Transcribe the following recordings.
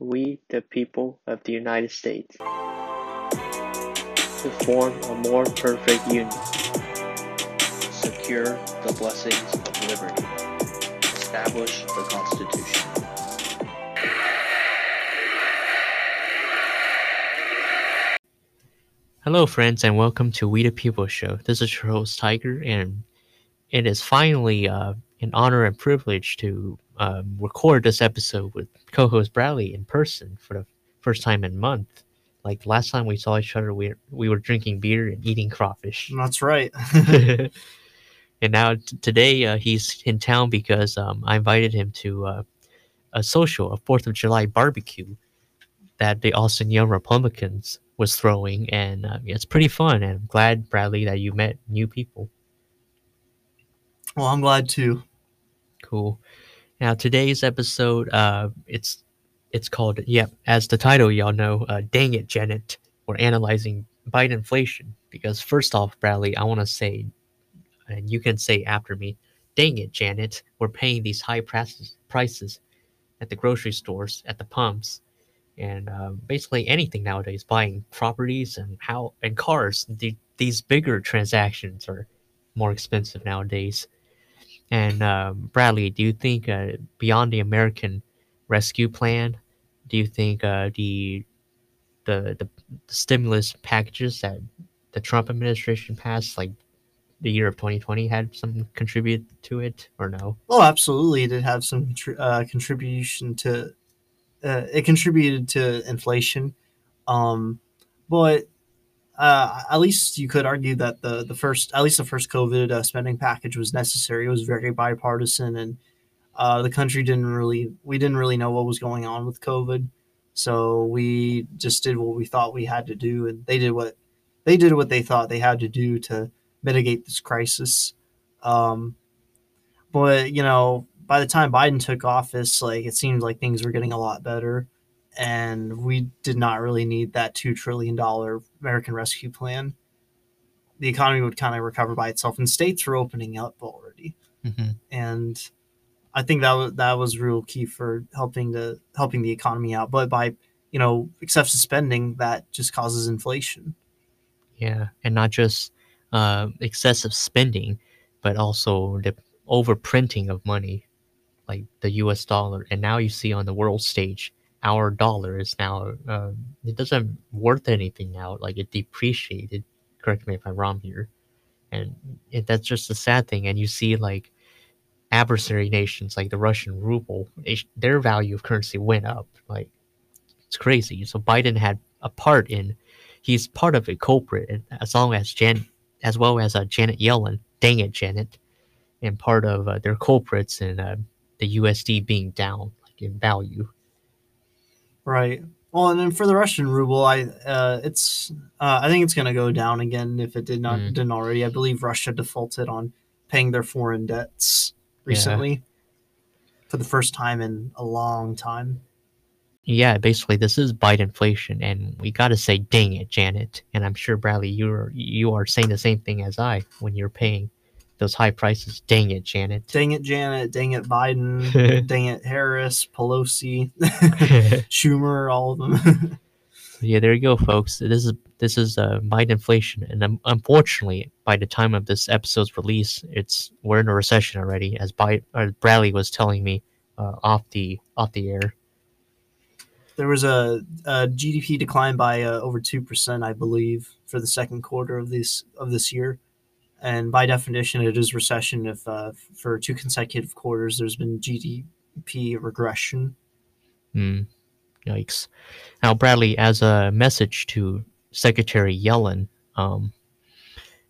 we, the people of the United States, to form a more perfect union, secure the blessings of liberty, establish the Constitution. Hello, friends, and welcome to We the People Show. This is your host, Tiger, and it is finally uh, an honor and privilege to um, record this episode with co-host Bradley in person for the first time in month. Like last time we saw each other, we we were drinking beer and eating crawfish. That's right. and now t- today uh, he's in town because um, I invited him to uh, a social, a Fourth of July barbecue that the Austin Young Republicans was throwing, and uh, it's pretty fun. And I'm glad, Bradley, that you met new people. well, I'm glad too. Cool. Now today's episode, uh, it's it's called yeah, as the title y'all know, uh, dang it, Janet. We're analyzing Biden inflation because first off, Bradley, I want to say, and you can say after me, dang it, Janet. We're paying these high prices prices at the grocery stores, at the pumps, and uh, basically anything nowadays. Buying properties and how and cars. The, these bigger transactions are more expensive nowadays. And um, Bradley, do you think uh, beyond the American Rescue Plan, do you think uh, the, the the stimulus packages that the Trump administration passed, like the year of 2020, had some contribute to it, or no? Oh, absolutely. It did have some uh, contribution to. Uh, it contributed to inflation, um, but uh, at least you could argue that the the first, at least the first COVID uh, spending package was necessary. It was very bipartisan, and uh, the country didn't really, we didn't really know what was going on with COVID, so we just did what we thought we had to do, and they did what they did what they thought they had to do to mitigate this crisis. Um, but you know, by the time Biden took office, like it seemed like things were getting a lot better, and we did not really need that two trillion dollar American Rescue Plan. The economy would kind of recover by itself, and states were opening up already, Mm-hmm. and I think that was that was real key for helping the helping the economy out. But by you know excessive spending, that just causes inflation. Yeah, and not just uh, excessive spending, but also the overprinting of money, like the U.S. dollar. And now you see on the world stage, our dollar is now uh, it doesn't worth anything now. Like it depreciated. Correct me if I'm wrong here. And it, that's just a sad thing. And you see like adversary nations like the Russian ruble, they, their value of currency went up. Like it's crazy. So Biden had a part in. He's part of a culprit, and as long as Jan, as well as uh, Janet Yellen, dang it, Janet, and part of uh, their culprits in uh, the USD being down like in value. Right. Well, and then for the Russian ruble, I uh, it's uh, I think it's going to go down again if it did not Mm. didn't already. I believe Russia defaulted on paying their foreign debts recently for the first time in a long time. Yeah, basically this is bite inflation, and we got to say, dang it, Janet. And I'm sure Bradley, you're you are saying the same thing as I when you're paying those high prices. Dang it, Janet. Dang it, Janet. Dang it, Biden. dang it, Harris, Pelosi, Schumer, all of them. yeah, there you go, folks. This is this is uh, Bidenflation, and um, unfortunately, by the time of this episode's release, it's we're in a recession already, as uh, Bradley was telling me uh, off the off the air. there was a, a GDP decline by uh, over two percent, I believe, for the second quarter of this of this year, and by definition, it is recession if uh, for two consecutive quarters there's been GDP regression. Hmm. Yikes. Now, Bradley, as a message to Secretary Yellen, um,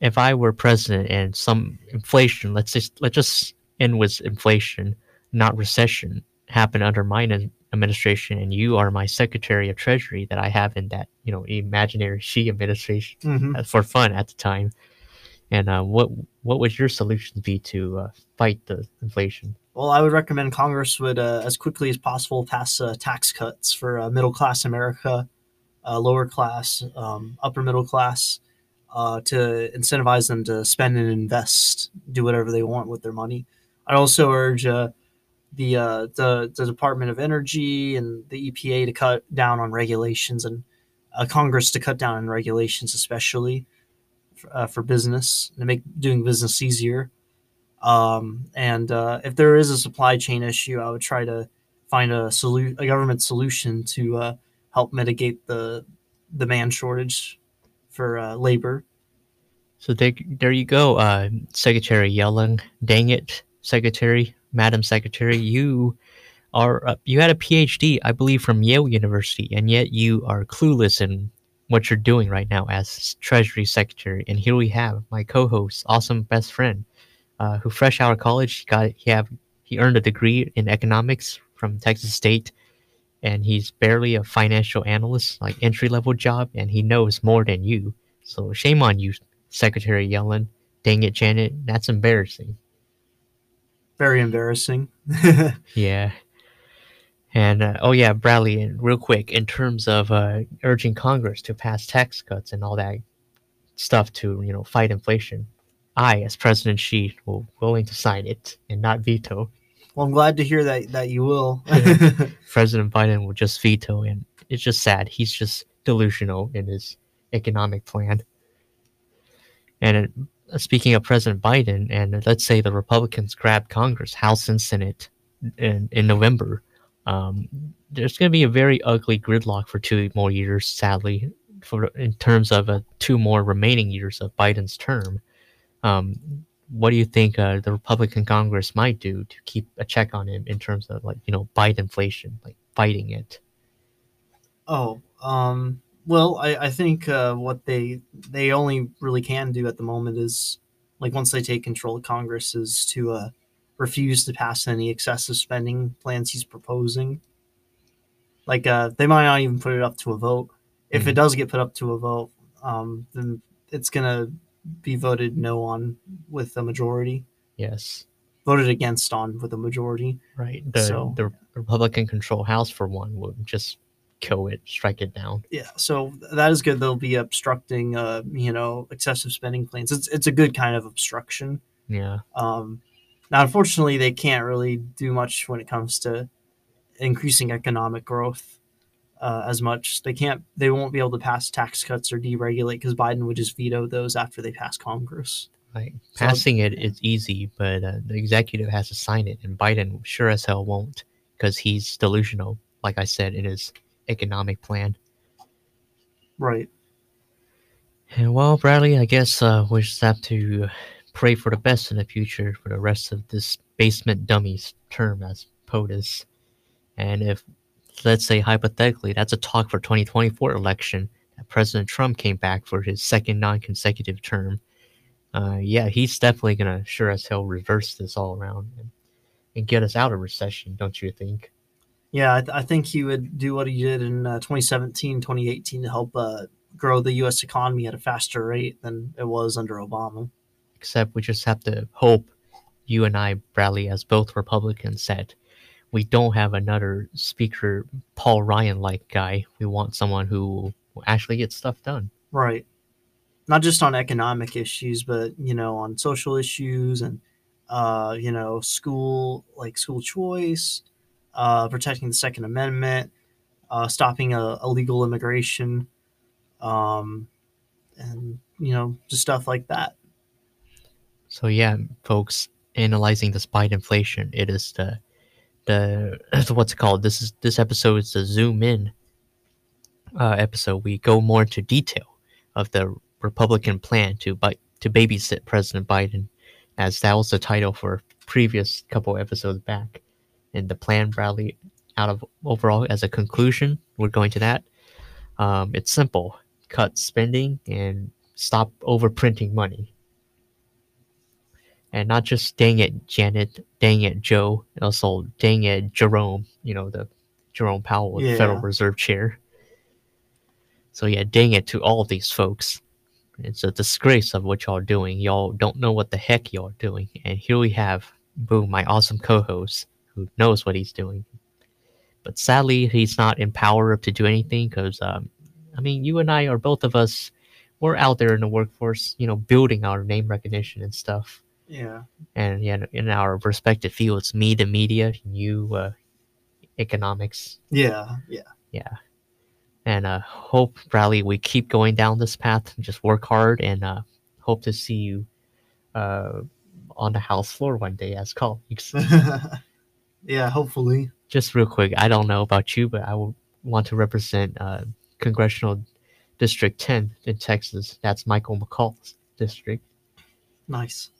if I were president and some inflation, let's just let's just end with inflation, not recession, happened under my administration, and you are my Secretary of Treasury that I have in that you know imaginary she administration Mm-hmm. for fun at the time. And uh, what what would your solution be to uh, fight the inflation? Well, I would recommend Congress would, uh, as quickly as possible, pass uh, tax cuts for uh, middle class America, uh, lower class, um, upper middle class, to incentivize them to spend and invest, do whatever they want with their money. I also urge the the the Department of Energy and the EPA to cut down on regulations and Congress to cut down on regulations, especially uh, for business to make doing business easier. Um, and uh, if there is a supply chain issue, I would try to find a solu- a government solution to uh, help mitigate the demand shortage for uh, labor. So there, there you go, uh, Secretary Yellen. Dang it, Secretary, Madam Secretary, you are uh, you had a PhD, I believe, from Yale University, and yet you are clueless in what you're doing right now as Treasury Secretary. And here we have my co-host, awesome best friend, uh, who fresh out of college he got he have he earned a degree in economics from Texas State, and he's barely a financial analyst, like entry level job, and he knows more than you. So shame on you, Secretary Yellen. Dang it, Janet, that's embarrassing. Very embarrassing. Yeah. And uh, oh yeah, Bradley, and real quick, in terms of uh, urging Congress to pass tax cuts and all that stuff to you know fight inflation, I, as President Xi, will willing to sign it and not veto. well, I'm glad to hear that that you will. President Biden will just veto, and it's just sad. He's just delusional in his economic plan. And uh, speaking of President Biden, and let's say the Republicans grab Congress, House and Senate in, in November, um, there's going to be a very ugly gridlock for two more years, sadly, for in terms of uh, two more remaining years of Biden's term. Um, what do you think uh, the Republican Congress might do to keep a check on him in terms of like you know Biden inflation, like fighting it? Oh, um, well, I, I think uh, what they they only really can do at the moment is like once they take control of Congress is to uh, refuse to pass any excessive spending plans he's proposing. Like uh, they might not even put it up to a vote. If it Mhm. does get put up to a vote, um, then it's gonna be voted no on with a majority, Yes, voted against on with a majority. right. The So- the Republican control House for one would just kill it, strike it down. Yeah, so that is good. They'll be obstructing, uh, you know, excessive spending plans. It's it's a good kind of obstruction. Yeah, Um, now, unfortunately, they can't really do much when it comes to increasing economic growth uh, as much. They can't. They won't be able to pass tax cuts or deregulate because Biden would just veto those after they pass Congress. like So- passing it is easy, but uh, the executive has to sign it, and Biden sure as hell won't because he's delusional, like I said in his economic plan. Right. And well, Bradley, I guess uh, we just have to pray for the best in the future for the rest of this basement dummies term as POTUS. And if, let's say hypothetically, that's a talk for 2024 election, that President Trump came back for his second non-consecutive term, uh, yeah, he's definitely gonna sure as hell reverse this all around and, and get us out of recession, don't you think? Yeah, I, th- I think he would do what he did in uh, 2017, 2018 to help uh, grow the U.S. economy at a faster rate than it was under Obama. Except we just have to hope you and I, Bradley, as both Republicans said, we don't have another Speaker Paul Ryan like guy. We want someone who actually get stuff done. Right. Not just on economic issues, but you know, on social issues and uh, you know, school like school choice, uh, protecting the Second Amendment, uh, stopping uh, illegal immigration, um, and you know, just stuff like that. So yeah, folks, analyzing the Biden inflation, it is the the what's it called? This is this episode is the zoom in uh, episode. We go more into detail of the Republican plan to bi- to babysit President Biden, as that was the title for previous couple episodes back. And the plan, Bradley, out of overall as a conclusion, we're going to that. Um, it's simple: cut spending and stop overprinting money and not just dang it Janet, dang it Joe, also dang it Jerome, you know the Jerome Powell, the Federal Reserve Chair. So yeah, dang it to all these folks. It's a disgrace of what y'all are doing. Y'all don't know what the heck y'all are doing. And here we have, boom, my awesome co-host who knows what he's doing. But sadly, he's not in power to do anything because, um, I mean, you and I are both of us. We're out there in the workforce, you know, building our name recognition and stuff Yeah. and yeah, in our respective fields, me the media, you uh, economics. Yeah. Yeah. Yeah. And uh, hope, Bradley, we keep going down this path and just work hard and uh, hope to see you uh, on the house floor one day as colleagues. yeah. Hopefully. just real quick, I don't know about you, but I would want to represent uh, Congressional District 10 in Texas. That's Michael McCaul's district. Nice.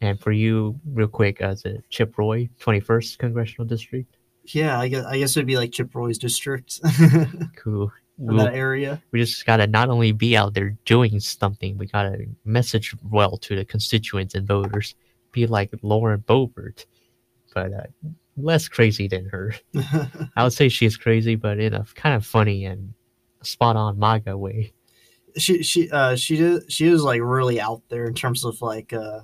And for you, real quick, as a Chip Roy, 21st Congressional District. Yeah. I guess I guess it'd be like Chip Roy's district Cool. in We'll- that area. we just gotta not only be out there doing something, we gotta message well to the constituents and voters. Be like Lauren Boebert, but uh, less crazy than her. I would say she's crazy, but in a kind of funny and spot on MAGA way. she she uh she did she is like really out there in terms of like uh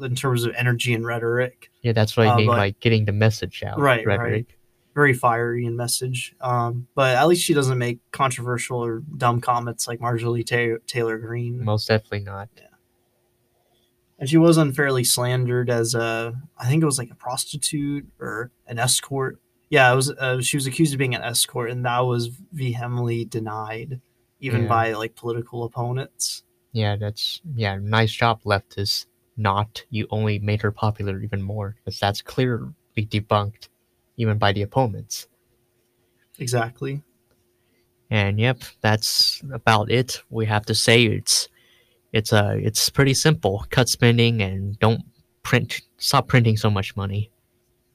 in terms of energy and rhetoric Yeah, that's what I Uh, mean but- by getting the message out. Right, right. very fiery in message um but at least she doesn't make controversial or dumb comments like marjorie Ta- taylor Greene. Most definitely not. Yeah. and she was unfairly slandered as a i think it was like a prostitute or an escort yeah it was uh, she was accused of being an escort and that was vehemently denied even Yeah. by like political opponents Yeah, that's yeah, nice job, leftist. Not you only made her popular even more because that's clearly debunked, even by the opponents. exactly And yep, that's about it. We have to say it's it's uh it's pretty simple. Cut spending and don't print stop printing so much money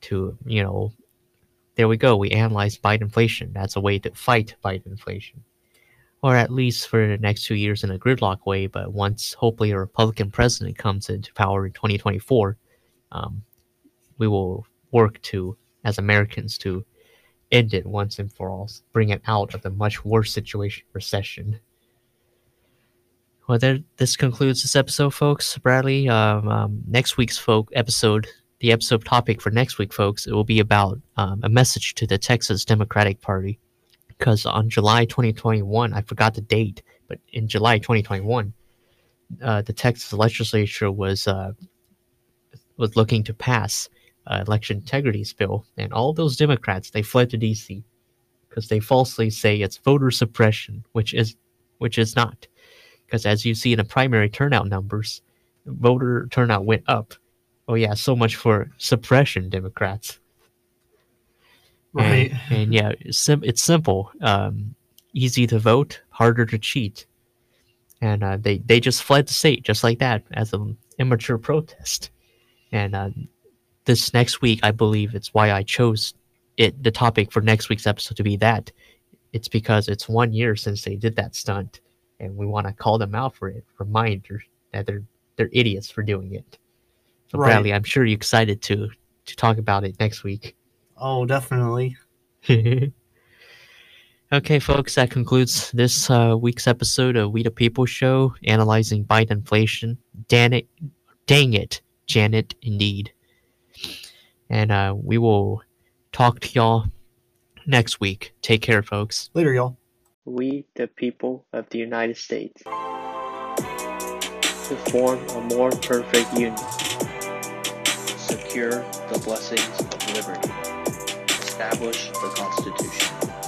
to, you know, there we go. We analyze Biden inflation. That's a way to fight Biden inflation. Or at least for the next two years in a gridlock way, but once hopefully a Republican president comes into power in 2024, um, we will work to, as Americans, to end it once and for all, bring it out of the much worse situation, recession. Well, there, this concludes this episode, folks. Bradley, um, um, next week's folk episode, the episode topic for next week, folks, it will be about um, a message to the Texas Democratic Party. Because on July 2021, I forgot the date, but in July 2021, uh, the Texas legislature was uh, was looking to pass uh, election integrities bill, and all those Democrats they fled to D.C. because they falsely say it's voter suppression, which is which is not. Because as you see in the primary turnout numbers, voter turnout went up. Oh yeah, so much for suppression, Democrats. Right And, and yeah, it's, sim- it's simple, um, easy to vote, harder to cheat, and uh, they they just fled the state just like that as an immature protest. And uh, this next week, I believe it's why I chose it the topic for next week's episode to be that. It's because it's one year since they did that stunt, and we want to call them out for it. Reminder that they're they're idiots for doing it. So Right. Bradley, I'm sure you're excited to to talk about it next week. Oh definitely okay, folks, that concludes this uh, week's episode of We the People Show, analyzing Biden inflation. Dan it, dang it, Janet, indeed. And uh, we will talk to y'all next week. Take care, folks. later y'all We, the people of the United States, to form a more perfect union, secure the blessings of liberty, establish the Constitution.